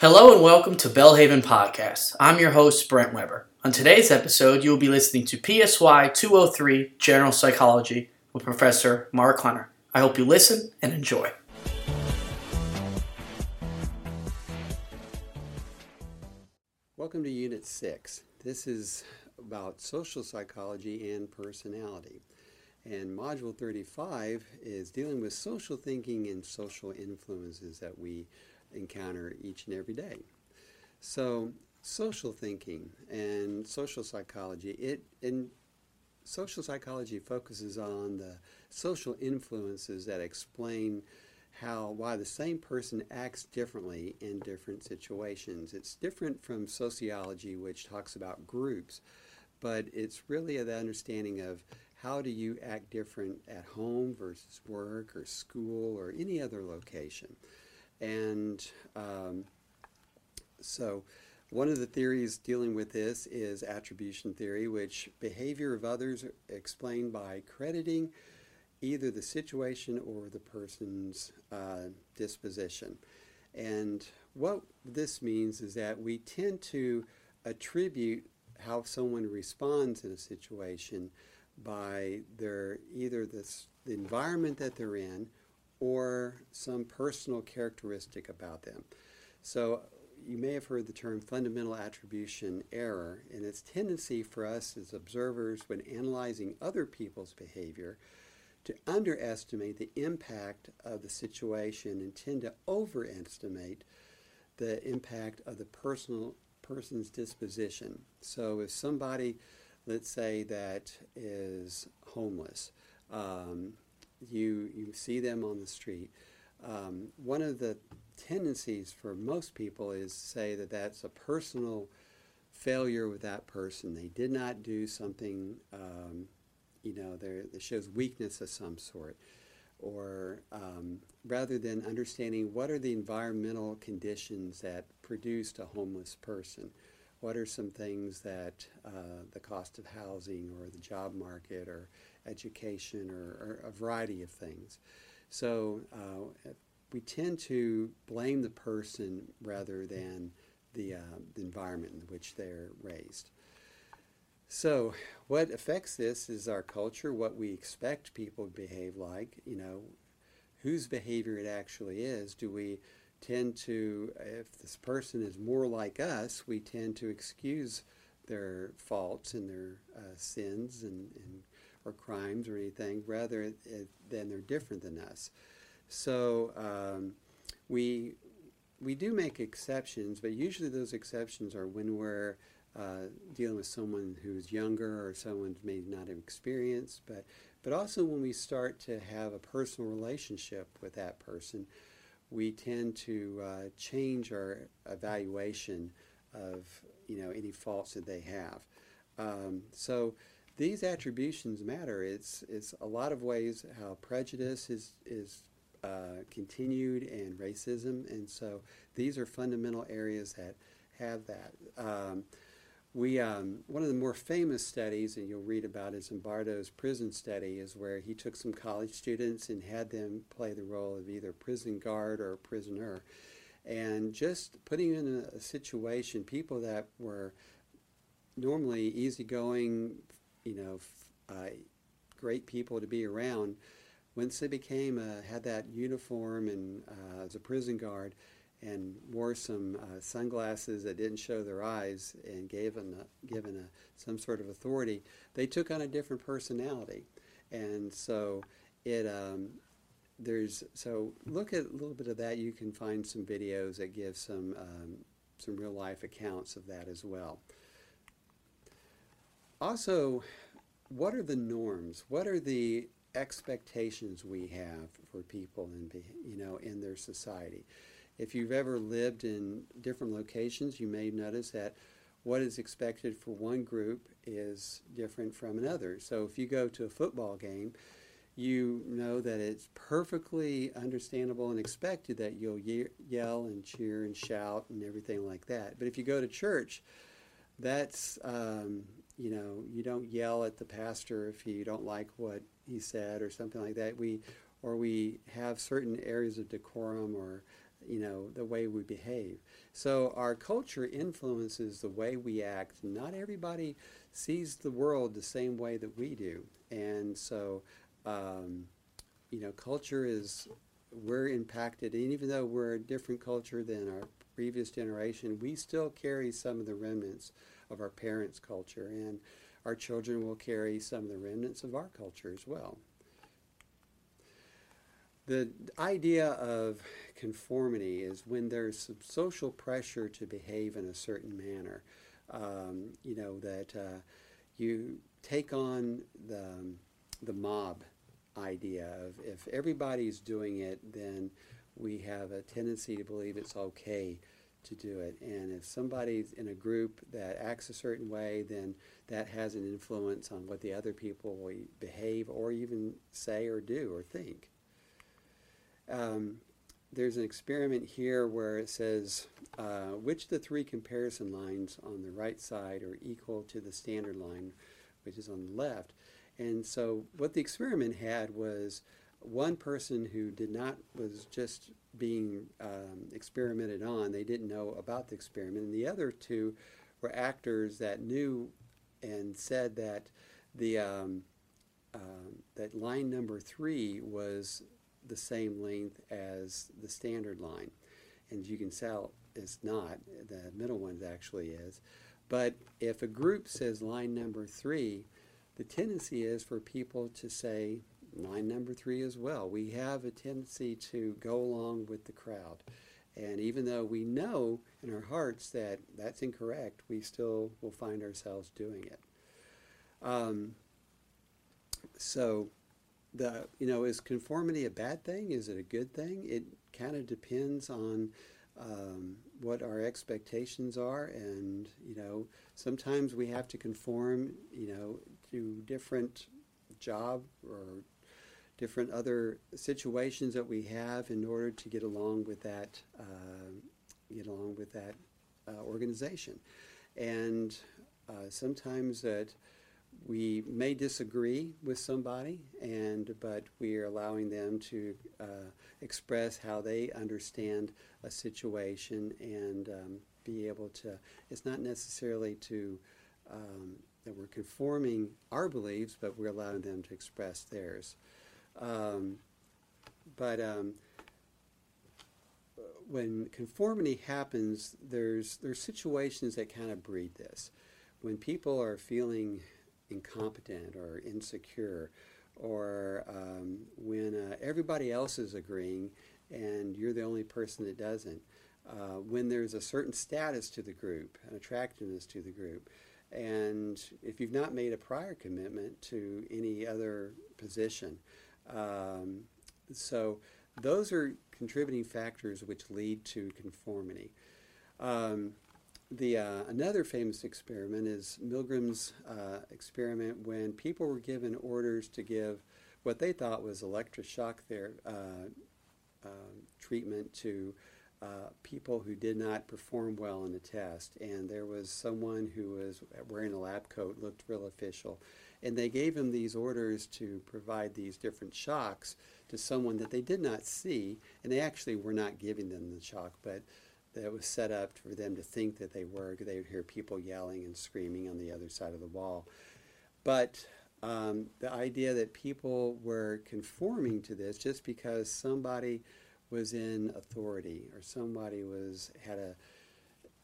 Hello and welcome to Belhaven Podcast. I'm your host, Brent Weber. On today's episode, you will be listening to PSY 203 General Psychology with Professor Mark Hunter. I hope you listen and enjoy. Welcome to Unit 6. This is about social psychology and personality. And Module 35 is dealing with social thinking and social influences that we encounter each and every day. So, social thinking and social psychology, it in social psychology focuses on the social influences that explain how why the same person acts differently in different situations. It's different from sociology which talks about groups, but it's really the understanding of how do you act different at home versus work or school or any other location. And um, so, one of the theories dealing with this is attribution theory, which behavior of others explained by crediting either the situation or the person's uh, disposition. And what this means is that we tend to attribute how someone responds in a situation by their either this, the environment that they're in or some personal characteristic about them. So you may have heard the term fundamental attribution error, and its tendency for us as observers when analyzing other people's behavior to underestimate the impact of the situation and tend to overestimate the impact of the personal person's disposition. So if somebody, let's say that is homeless, um, you, you see them on the street. Um, one of the tendencies for most people is say that that's a personal failure with that person. They did not do something, um, you know, that shows weakness of some sort. Or um, rather than understanding what are the environmental conditions that produced a homeless person, what are some things that uh, the cost of housing or the job market or education or, or a variety of things. So uh, we tend to blame the person rather than the, uh, the environment in which they're raised. So, what affects this is our culture, what we expect people to behave like, you know, whose behavior it actually is. Do we tend to, if this person is more like us, we tend to excuse their faults and their uh, sins and, and or crimes or anything, rather than they're different than us. So um, we we do make exceptions, but usually those exceptions are when we're uh, dealing with someone who's younger or someone may not have experience, but but also when we start to have a personal relationship with that person, we tend to uh, change our evaluation of you know any faults that they have. Um, so these attributions matter. It's, it's a lot of ways how prejudice is, is uh, continued and racism, and so these are fundamental areas that have that. Um, we, um, one of the more famous studies, and you'll read about, is Zimbardo's prison study, is where he took some college students and had them play the role of either prison guard or prisoner. And just putting in a, a situation, people that were normally easygoing, you know, uh, great people to be around. Once they became, uh, had that uniform and uh, as a prison guard and wore some uh, sunglasses that didn't show their eyes and given, a, given a, some sort of authority, they took on a different personality. And so it, um, there's, so look at a little bit of that. You can find some videos that give some, um, some real life accounts of that as well also, what are the norms? What are the expectations we have for people in you know in their society? If you've ever lived in different locations, you may notice that what is expected for one group is different from another. So if you go to a football game, you know that it's perfectly understandable and expected that you'll ye- yell and cheer and shout and everything like that. But if you go to church, that's um, you know, you don't yell at the pastor if you don't like what he said or something like that. We, or we have certain areas of decorum or you know, the way we behave. So our culture influences the way we act. Not everybody sees the world the same way that we do. And so, um, you know, culture is, we're impacted, and even though we're a different culture than our previous generation, we still carry some of the remnants of our parents' culture, and our children will carry some of the remnants of our culture as well. The idea of conformity is when there's some social pressure to behave in a certain manner. Um, you know, that uh, you take on the, the mob idea of if everybody's doing it, then we have a tendency to believe it's okay to do it. And if somebody's in a group that acts a certain way, then that has an influence on what the other people will behave or even say or do or think. Um, there's an experiment here where it says uh, which of the three comparison lines on the right side are equal to the standard line, which is on the left. And so what the experiment had was one person who did not was just being um, experimented on. They didn't know about the experiment, and the other two were actors that knew and said that the um, um, that line number three was the same length as the standard line. And you can tell it's not, the middle one actually is. But if a group says line number three, the tendency is for people to say line number three as well. We have a tendency to go along with the crowd. And even though we know in our hearts that that's incorrect, we still will find ourselves doing it. Um, so the you know is conformity a bad thing? Is it a good thing? It kind of depends on um, what our expectations are, and you know sometimes we have to conform, you know, to different job or different other situations that we have in order to get along with that uh, get along with that uh, organization, and uh, sometimes that we may disagree with somebody, and but we are allowing them to uh, express how they understand a situation and um, be able to. It's not necessarily to um, that we're conforming our beliefs, but we're allowing them to express theirs. Um, but um, when conformity happens, there's there's situations that kind of breed this. When people are feeling incompetent or insecure, or um, when uh, everybody else is agreeing and you're the only person that doesn't. Uh, when there's a certain status to the group, an attractiveness to the group, and if you've not made a prior commitment to any other position. Um, so those are contributing factors which lead to conformity. Um, the uh, another famous experiment is Milgram's uh, experiment when people were given orders to give what they thought was electroshock their uh, um, treatment to uh, people who did not perform well in the test, and there was someone who was wearing a lab coat, looked real official, and they gave him these orders to provide these different shocks to someone that they did not see, and they actually were not giving them the shock, but that was set up for them to think that they were. They would hear people yelling and screaming on the other side of the wall. But um, the idea that people were conforming to this just because somebody was in authority or somebody was had a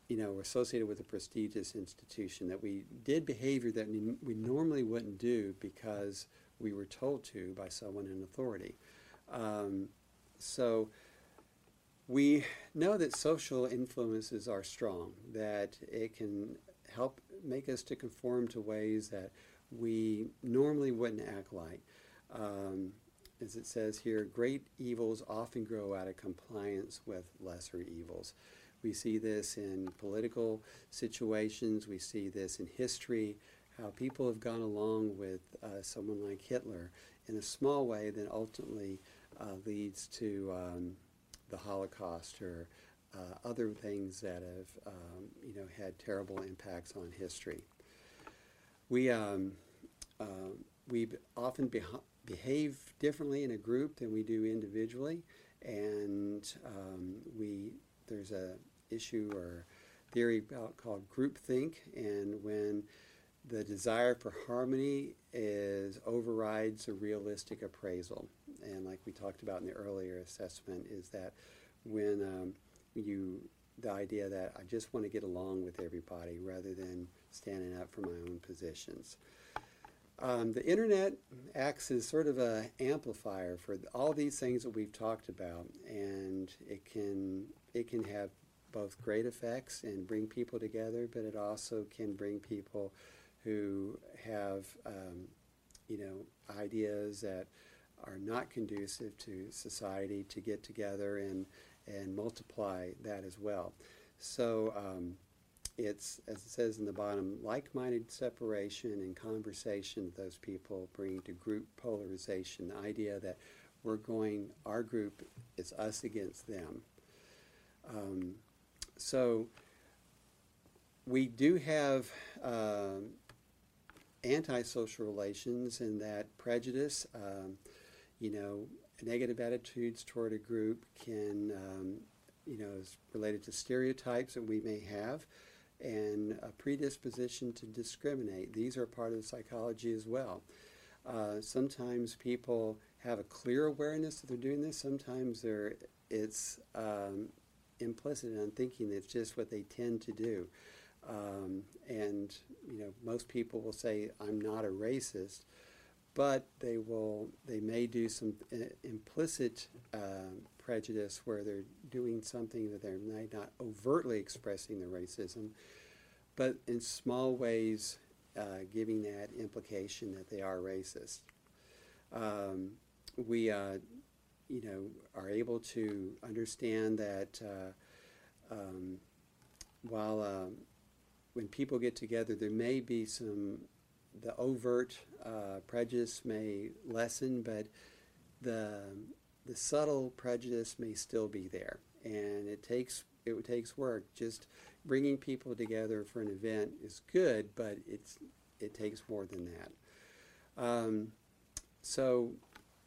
you know associated with a prestigious institution that we did behavior that we normally wouldn't do because we were told to by someone in authority. Um, so we know that social influences are strong, that it can help make us to conform to ways that we normally wouldn't act like. Um, as it says here, great evils often grow out of compliance with lesser evils. We see this in political situations, we see this in history, how people have gone along with uh, someone like Hitler in a small way that ultimately uh, leads to um, the Holocaust or uh, other things that have um, you know had terrible impacts on history. We um, uh, we often behave differently in a group than we do individually, and um, we there's a issue or theory about, called groupthink, and when the desire for harmony is overrides a realistic appraisal. And like we talked about in the earlier assessment, is that when um, you the idea that I just want to get along with everybody rather than standing up for my own positions. Um, the internet acts as sort of an amplifier for all these things that we've talked about, and it can it can have both great effects and bring people together, but it also can bring people who have um, you know ideas that are not conducive to society to get together and and multiply that as well. So um, it's, as it says in the bottom, like-minded separation and conversation those people bring to group polarization, the idea that we're going, our group is us against them. Um, so we do have uh, antisocial relations in that prejudice, um, you know, negative attitudes toward a group can, um, you know, is related to stereotypes that we may have and a predisposition to discriminate. These are part of the psychology as well. Uh, sometimes people have a clear awareness that they're doing this. Sometimes they're, it's um, implicit and unthinking. It's just what they tend to do. Um, and you know, most people will say, "I'm not a racist," but they will they may do some uh, implicit uh, prejudice where they're doing something that they're not overtly expressing their racism, but in small ways uh, giving that implication that they are racist. Um, we, uh, you know, are able to understand that uh, um, while um, when people get together, there may be some the overt uh, prejudice may lessen, but the the subtle prejudice may still be there, and it takes it takes work. Just bringing people together for an event is good, but it's it takes more than that. Um, so,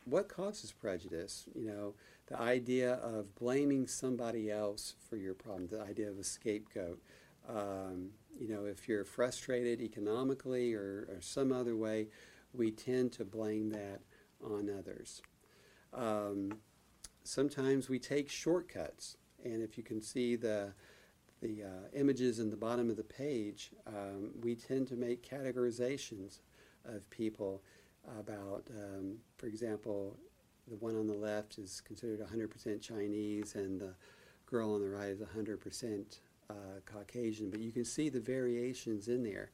what causes prejudice? You know, the idea of blaming somebody else for your problem, the idea of a scapegoat. Um, you know, if you're frustrated economically or, or, some other way, we tend to blame that on others. Um, sometimes we take shortcuts, and if you can see the the uh, images in the bottom of the page, um, we tend to make categorizations of people about, um, for example, the one on the left is considered 100% Chinese, and the girl on the right is 100% uh, Caucasian, but you can see the variations in there.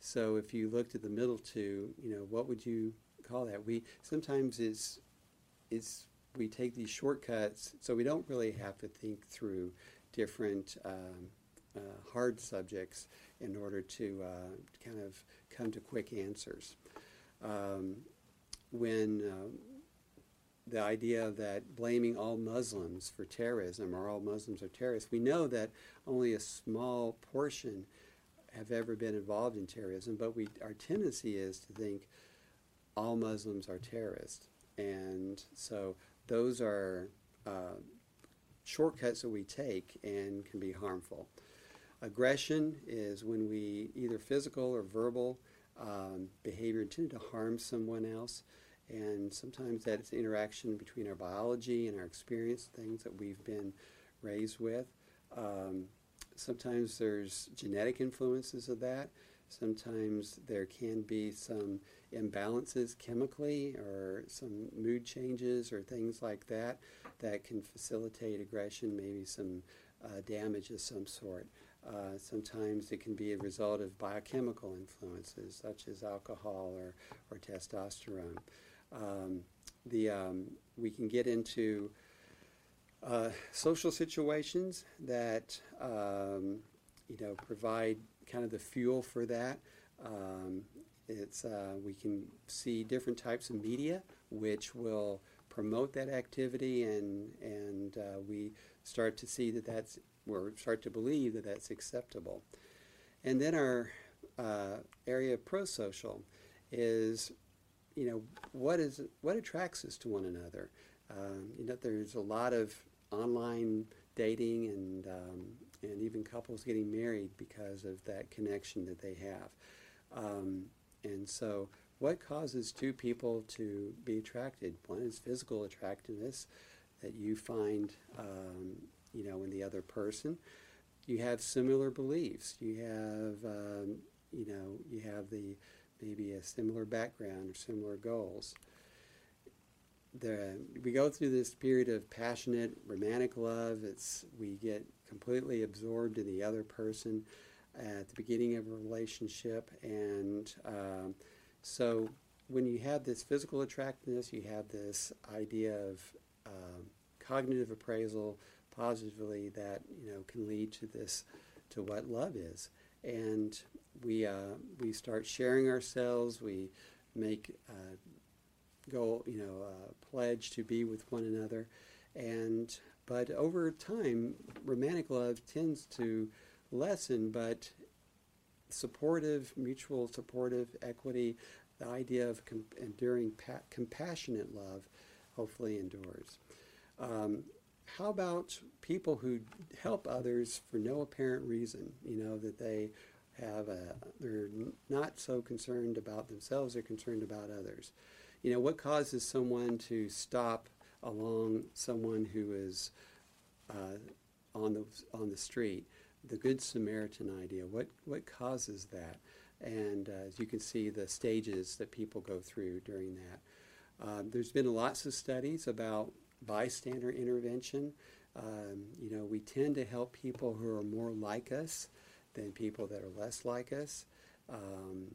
So if you looked at the middle two, you know, what would you call that? We sometimes it's it's we take these shortcuts, so we don't really have to think through different um, uh, hard subjects in order to uh, kind of come to quick answers. Um, when uh, the idea that blaming all Muslims for terrorism or all Muslims are terrorists, we know that only a small portion have ever been involved in terrorism, but we, our tendency is to think all Muslims are terrorists. And so those are uh, shortcuts that we take and can be harmful. Aggression is when we either physical or verbal um, behavior intended to harm someone else. And sometimes that's interaction between our biology and our experience, things that we've been raised with. Um, sometimes there's genetic influences of that. Sometimes there can be some imbalances chemically or some mood changes or things like that that can facilitate aggression, maybe some uh, damage of some sort. Uh, sometimes it can be a result of biochemical influences such as alcohol or, or testosterone. Um, the, um, we can get into uh, social situations that um, you know provide kind of the fuel for that. Um, it's uh, we can see different types of media which will promote that activity, and and uh, we start to see that that's or start to believe that that's acceptable. And then our uh, area of pro-social is, you know, what is what attracts us to one another. Um, you know, there's a lot of online dating and um, and even couples getting married because of that connection that they have. Um, and so, what causes two people to be attracted? One is physical attractiveness that you find, um, you know, in the other person. You have similar beliefs. You have, um, you know, you have the maybe a similar background or similar goals. We go through this period of passionate romantic love. It's we get completely absorbed in the other person at the beginning of a relationship, and um, so when you have this physical attractiveness, you have this idea of um, cognitive appraisal positively that you know can lead to this to what love is, and we uh, we start sharing ourselves. We make uh, go you know uh, pledge to be with one another, and but over time, romantic love tends to lessen, but supportive, mutual supportive equity, the idea of com- enduring pa- compassionate love hopefully endures. Um, how about people who help others for no apparent reason? You know, that they have a, they're not so concerned about themselves, they're concerned about others. You know, what causes someone to stop along someone who is uh, on the on the street? The Good Samaritan idea. What what causes that? And uh, as you can see, the stages that people go through during that. Um, there's been lots of studies about bystander intervention. Um, you know, we tend to help people who are more like us than people that are less like us. Um,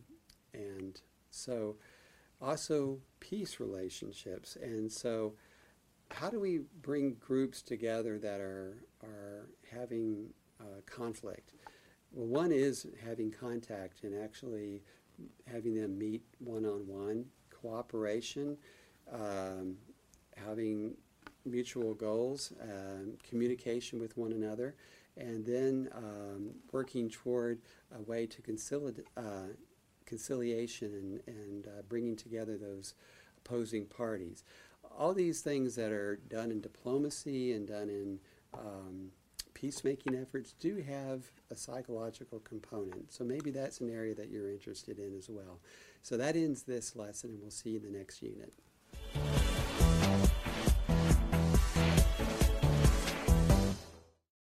and so, also peace relationships. And so, how do we bring groups together that are, are having uh, conflict? Well, one is having contact and actually having them meet one on one, cooperation, um, having mutual goals, um, communication with one another, and then um, working toward a way to concili- uh, conciliation and, and uh, bringing together those opposing parties. All these things that are done in diplomacy and done in um, peacemaking efforts do have a psychological component. So maybe that's an area that you're interested in as well. So that ends this lesson, and we'll see you in the next unit.